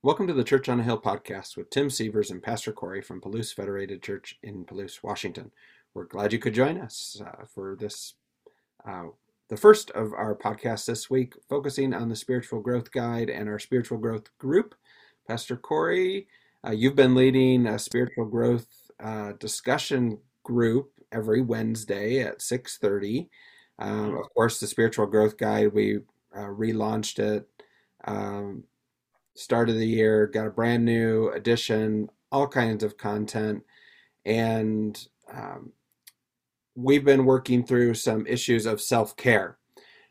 Welcome to the Church on a Hill podcast with Tim Sievers and Pastor Corey from Palouse Federated Church in Palouse, Washington. We're glad you could join us uh, for this, uh, the first of our podcasts this week, focusing on the Spiritual Growth Guide and our Spiritual Growth Group. Pastor Corey, uh, you've been leading a spiritual growth uh, discussion group every Wednesday at 6:30. Um, of course, the Spiritual Growth Guide we uh, relaunched it. Um, start of the year, got a brand new edition, all kinds of content. And um, we've been working through some issues of self care.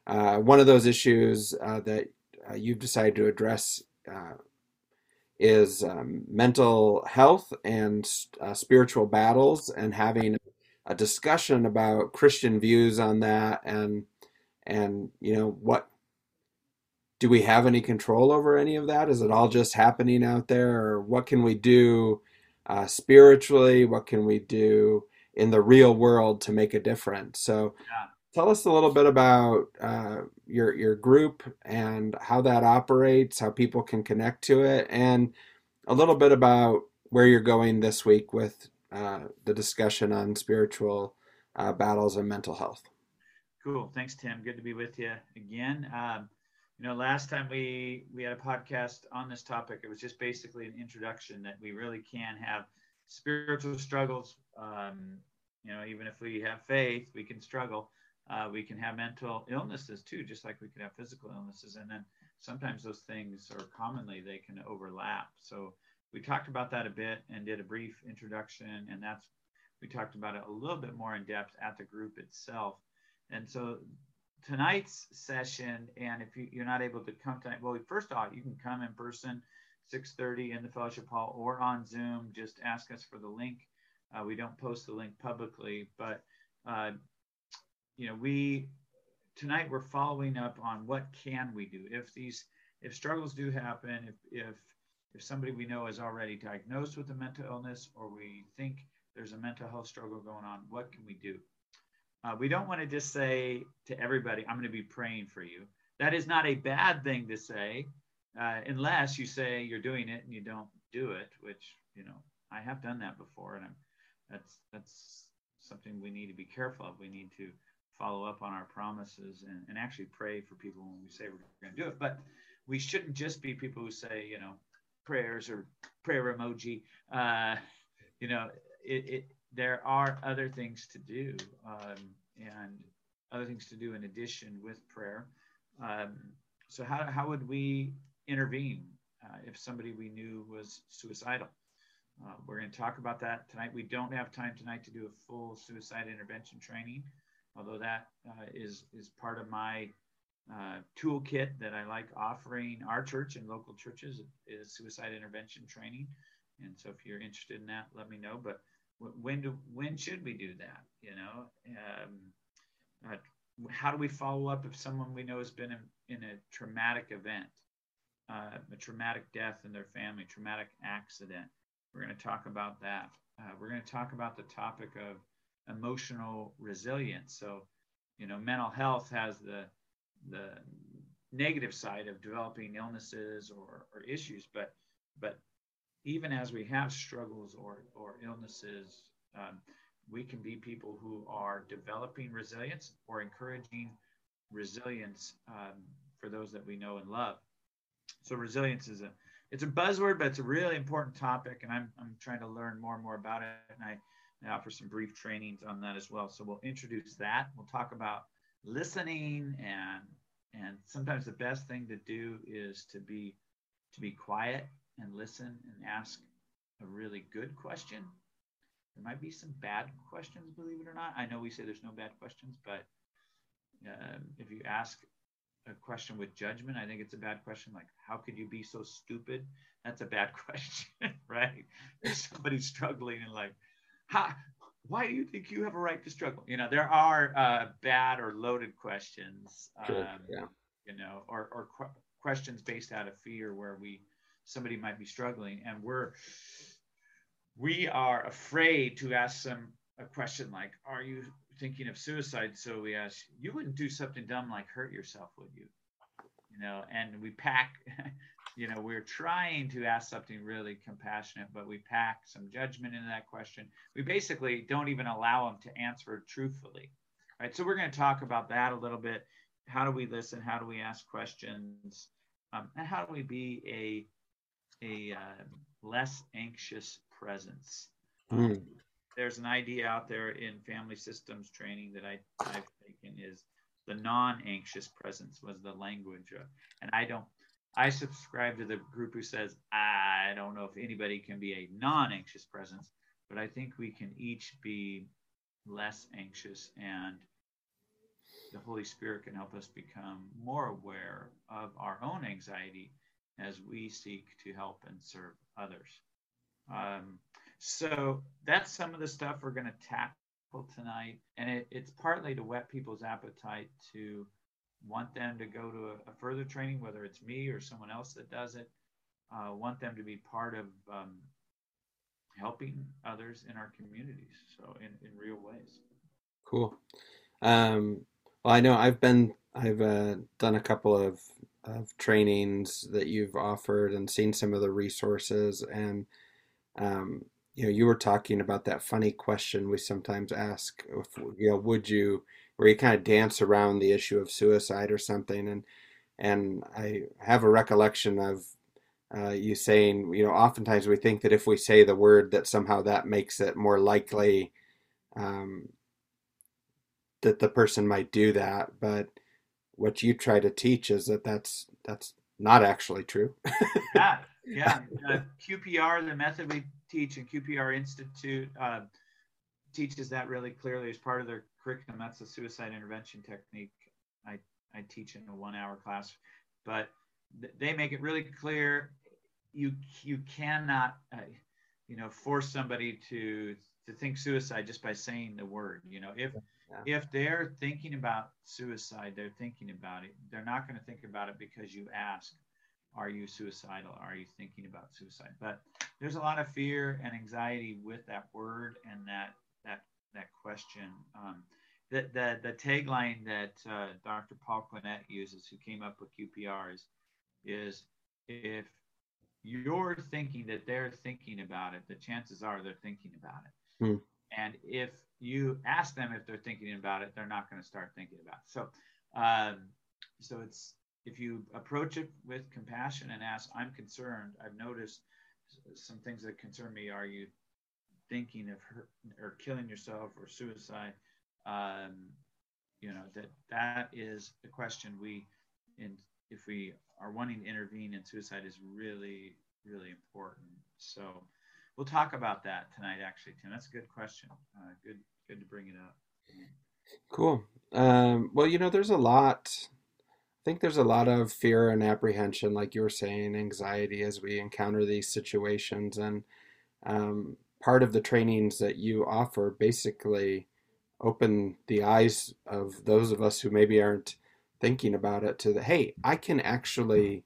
Uh, one of those issues uh, that uh, you've decided to address uh, is um, mental health and uh, spiritual battles, and having a discussion about Christian views on that, and and you know what do we have any control over any of that? Is it all just happening out there, or what can we do uh, spiritually? What can we do in the real world to make a difference? So, yeah. tell us a little bit about uh, your your group and how that operates, how people can connect to it, and a little bit about where you're going this week with uh, the discussion on spiritual uh, battles and mental health. Cool. Thanks, Tim. Good to be with you again. Um, you know last time we we had a podcast on this topic it was just basically an introduction that we really can have spiritual struggles. Um, you know even if we have faith we can struggle. Uh, we can have mental illnesses too just like we can have physical illnesses. And then sometimes those things or commonly they can overlap. So we talked about that a bit and did a brief introduction. And that's we talked about it a little bit more in depth at the group itself. And so tonight's session, and if you, are not able to come tonight, well, first off, you can come in person, 6:30 in the fellowship hall, or on Zoom. Just ask us for the link. Uh, we don't post the link publicly, but uh, you know, we tonight we're following up on what can we do if these if struggles do happen, if if if somebody we know is already diagnosed with a mental illness, or we think there's a mental health struggle going on, what can we do? Uh, we don't want to just say to everybody, I'm going to be praying for you. That is not a bad thing to say, uh, unless you say you're doing it and you don't do it, which, you know, I have done that before. And I'm, that's, that's something we need to be careful of. We need to follow up on our promises and, and actually pray for people when we say we're going to do it. But we shouldn't just be people who say, you know, prayers or prayer emoji. Uh, you know, it, it there are other things to do um, and other things to do in addition with prayer. Um, so, how, how would we intervene uh, if somebody we knew was suicidal? Uh, we're going to talk about that tonight. We don't have time tonight to do a full suicide intervention training, although that uh, is is part of my uh, toolkit that I like offering our church and local churches is suicide intervention training. And so, if you're interested in that, let me know. But when do when should we do that you know? Um, uh, how do we follow up if someone we know has been in, in a traumatic event uh, a traumatic death in their family traumatic accident? We're going to talk about that. Uh, we're going to talk about the topic of emotional resilience. So you know mental health has the the negative side of developing illnesses or, or issues but but even as we have struggles or, or illnesses, um, we can be people who are developing resilience or encouraging resilience um, for those that we know and love. So resilience is a it's a buzzword, but it's a really important topic, and I'm I'm trying to learn more and more about it, and I, I offer some brief trainings on that as well. So we'll introduce that. We'll talk about listening and and sometimes the best thing to do is to be to be quiet and listen and ask a really good question. There might be some bad questions, believe it or not. I know we say there's no bad questions, but uh, if you ask a question with judgment, I think it's a bad question. Like, how could you be so stupid? That's a bad question, right? If somebody's struggling and like, how, why do you think you have a right to struggle? You know, there are uh, bad or loaded questions, um, yeah. you know, or, or qu- questions based out of fear where we somebody might be struggling and we're we are afraid to ask them a question like are you thinking of suicide so we ask you wouldn't do something dumb like hurt yourself would you you know and we pack you know, we're trying to ask something really compassionate, but we pack some judgment into that question. We basically don't even allow them to answer truthfully, right? So we're going to talk about that a little bit. How do we listen? How do we ask questions? Um, and how do we be a a uh, less anxious presence? Mm. There's an idea out there in family systems training that I, I've taken is the non-anxious presence was the language, of, and I don't I subscribe to the group who says, I don't know if anybody can be a non anxious presence, but I think we can each be less anxious and the Holy Spirit can help us become more aware of our own anxiety as we seek to help and serve others. Um, so that's some of the stuff we're going to tackle tonight. And it, it's partly to whet people's appetite to want them to go to a, a, further training, whether it's me or someone else that does it, uh, want them to be part of um, helping others in our communities. So in, in real ways. Cool. Um, well, I know I've been, I've uh, done a couple of, of trainings that you've offered and seen some of the resources and, um, you know, you were talking about that funny question we sometimes ask, if, you know, would you, where you kind of dance around the issue of suicide or something. And and I have a recollection of uh, you saying, you know, oftentimes we think that if we say the word, that somehow that makes it more likely um, that the person might do that. But what you try to teach is that that's that's not actually true. yeah, yeah. Uh, QPR, the method we teach in QPR Institute, uh, teaches that really clearly as part of their curriculum. That's a suicide intervention technique I, I teach in a one hour class. But th- they make it really clear you you cannot uh, you know force somebody to to think suicide just by saying the word you know if yeah. if they're thinking about suicide they're thinking about it they're not going to think about it because you ask are you suicidal are you thinking about suicide but there's a lot of fear and anxiety with that word and that that that question um, the, the, the tagline that uh, Dr. Paul Quinnett uses, who came up with QPR, is, is if you're thinking that they're thinking about it, the chances are they're thinking about it. Hmm. And if you ask them if they're thinking about it, they're not going to start thinking about it. So, um, so it's if you approach it with compassion and ask, "I'm concerned. I've noticed some things that concern me. Are you thinking of hurt or killing yourself or suicide?" um, you know that that is a question we and if we are wanting to intervene in suicide is really really important so we'll talk about that tonight actually tim. That's a good question. Uh, good good to bring it up. Cool. Um, well you know there's a lot i think there's a lot of fear and apprehension like you were saying anxiety as we encounter these situations. And um, part of the trainings that you offer basically open the eyes of those of us who maybe aren't thinking about it to the hey i can actually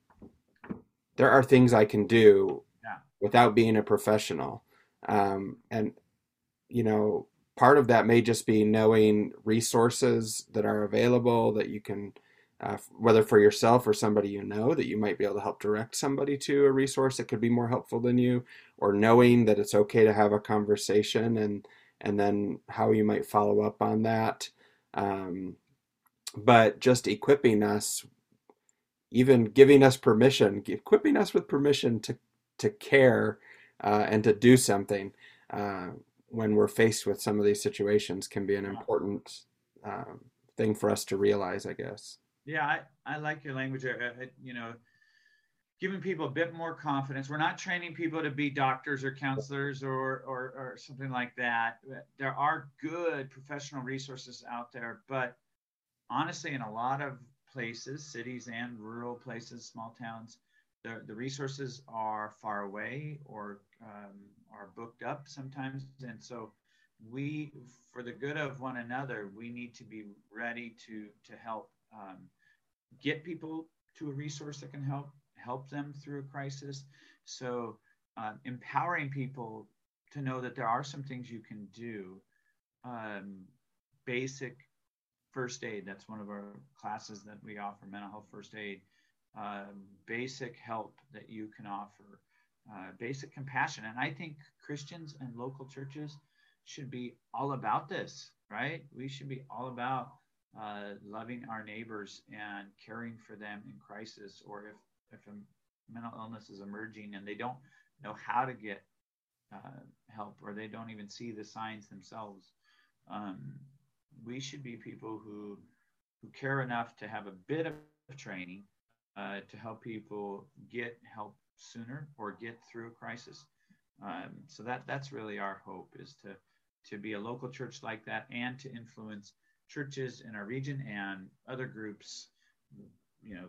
there are things i can do. Without being a professional um, and you know part of that may just be knowing resources that are available that you can uh, whether for yourself or somebody you know that you might be able to help direct somebody to a resource that could be more helpful than you or knowing that it's okay to have a conversation and and then how you might follow up on that. Um, but just equipping us, even giving us permission, equipping us with permission to to care uh, and to do something uh, when we're faced with some of these situations can be an important um, thing for us to realize, I guess. Yeah, I, I like your language. I, I, you know, giving people a bit more confidence. We're not training people to be doctors or counselors or, or, or something like that. There are good professional resources out there, but honestly, in a lot of places, cities and rural places, small towns, the, the resources are far away or um, are booked up sometimes. And so we, for the good of one another, we need to be ready to, to help um, get people to a resource that can help help them through a crisis. So, uh, empowering people to know that there are some things you can do. Um, basic first aid, that's one of our classes that we offer mental health first aid. Uh, basic help that you can offer, uh, basic compassion. And I think Christians and local churches should be all about this, right? We should be all about uh, loving our neighbors and caring for them in crisis, or if if a mental illness is emerging and they don't know how to get uh, help or they don't even see the signs themselves. Um, we should be people who who care enough to have a bit of training uh, to help people get help sooner or get through a crisis. Um, so that that's really our hope is to to be a local church like that and to influence churches in our region and other groups, you know,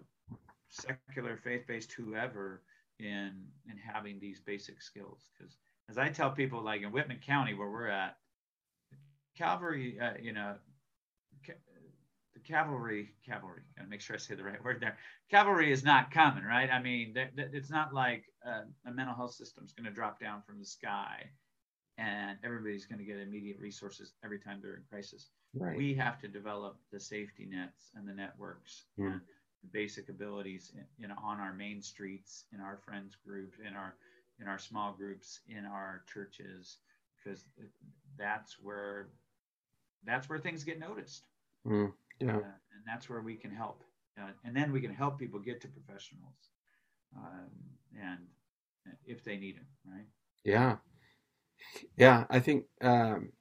secular, faith-based, whoever, in in having these basic skills. Because as I tell people, like in Whitman County where we're at, Calvary, uh, you know, cavalry, cavalry. Gotta make sure I say the right word there. Cavalry is not coming, right? I mean, th- th- it's not like uh, a mental health system is going to drop down from the sky, and everybody's going to get immediate resources every time they're in crisis. Right. We have to develop the safety nets and the networks Mm. and the basic abilities, in, you know, on our main streets, in our friends group, in our in our small groups, in our churches, because that's where that's where things get noticed, Mm, yeah. uh, and that's where we can help, uh, and then we can help people get to professionals, um, and if they need them, right? Yeah. Yeah. I think um,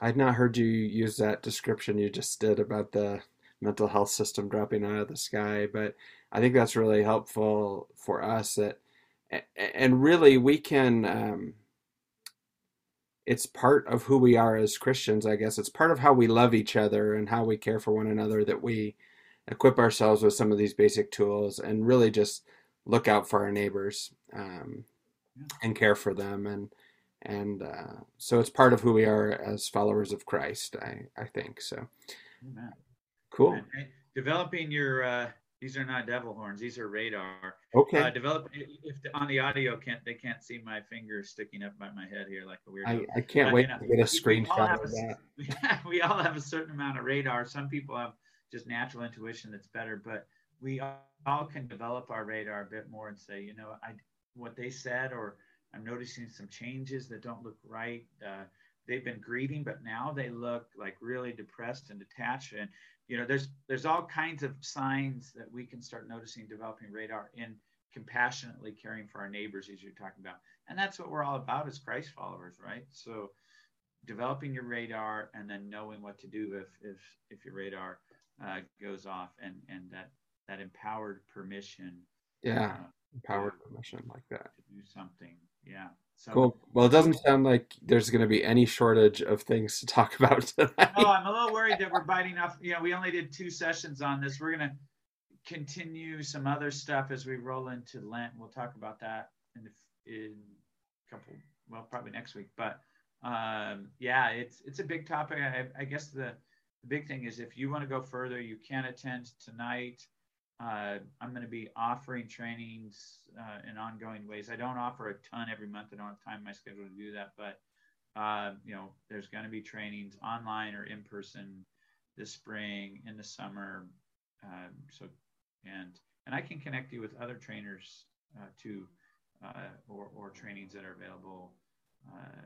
I'd not heard you use that description you just did about the mental health system dropping out of the sky, but I think that's really helpful for us that and really we can um, it's part of who we are as Christians, I guess. It's part of how we love each other and how we care for one another that we equip ourselves with some of these basic tools and really just look out for our neighbors um, Yeah. and care for them and and uh, so it's part of who we are as followers of Christ. I I think so. Amen. Cool. Developing your uh, these are not devil horns; these are radar. Okay. Uh, develop if the, on the audio can't they can't see my fingers sticking up by my head here like a weirdo. I, I can't But, wait you know, to get a screenshot of a- that. we all have a certain amount of radar. Some people have just natural intuition that's better, but we all can develop our radar a bit more and say, you know, I what they said, or I'm noticing some changes that don't look right. Uh, they've been grieving, but now they look like really depressed and detached. And you know, there's there's all kinds of signs that we can start noticing developing radar in compassionately caring for our neighbors, as you're talking about. And that's what we're all about as Christ followers, right? So developing your radar and then knowing what to do if if if your radar uh, goes off and and that that empowered permission Yeah, uh, empowered permission like that. to do something yeah so Cool. Well, it doesn't sound like there's going to be any shortage of things to talk about tonight. oh i'm a little worried that we're biting off you know we only did two sessions on this. We're going to continue some other stuff as we roll into lent. We'll talk about that in, the, in a couple well probably next week. But um, yeah it's it's a big topic. I, I guess the, the big thing is if you want to go further you can attend tonight uh, i'm going to be offering trainings uh, in ongoing ways i don't offer a ton every month i don't have time in my schedule to do that but uh, you know there's going to be trainings online or in person this spring in the summer um, so and and i can connect you with other trainers uh, too uh, or, or trainings that are available uh,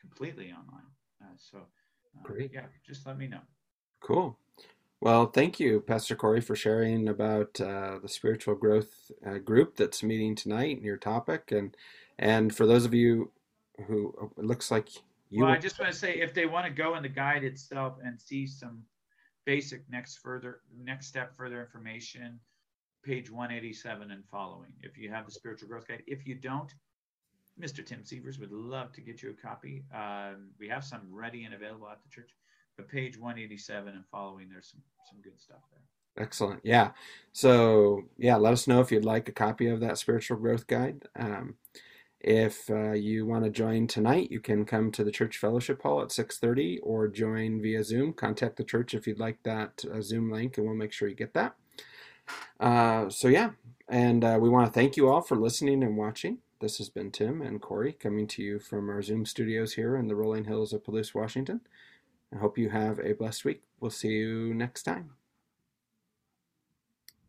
completely online uh, so uh, Great. yeah just let me know Cool. Well, thank you, Pastor Corey, for sharing about uh, the spiritual growth uh, group that's meeting tonight and your topic. And and for those of you who it looks like you well i just want to say if they want to go in the guide itself and see some basic next further next step further information page 187 and following if you have the spiritual growth guide. If you don't mr tim severs would love to get you a copy. Um, we have some ready and available at the church but page 187 and following there's some some good stuff there Excellent. Yeah. So, yeah, let us know if you'd like a copy of that spiritual growth guide. Um, if uh, you want to join tonight, you can come to the church fellowship hall at 6:30 or join via Zoom. Contact the church if you'd like that uh, Zoom link, and we'll make sure you get that. Uh, so, yeah, and uh, we want to thank you all for listening and watching. This has been Tim and Corey coming to you from our Zoom studios here in the rolling hills of Palouse, Washington. I hope you have a blessed week. We'll see you next time.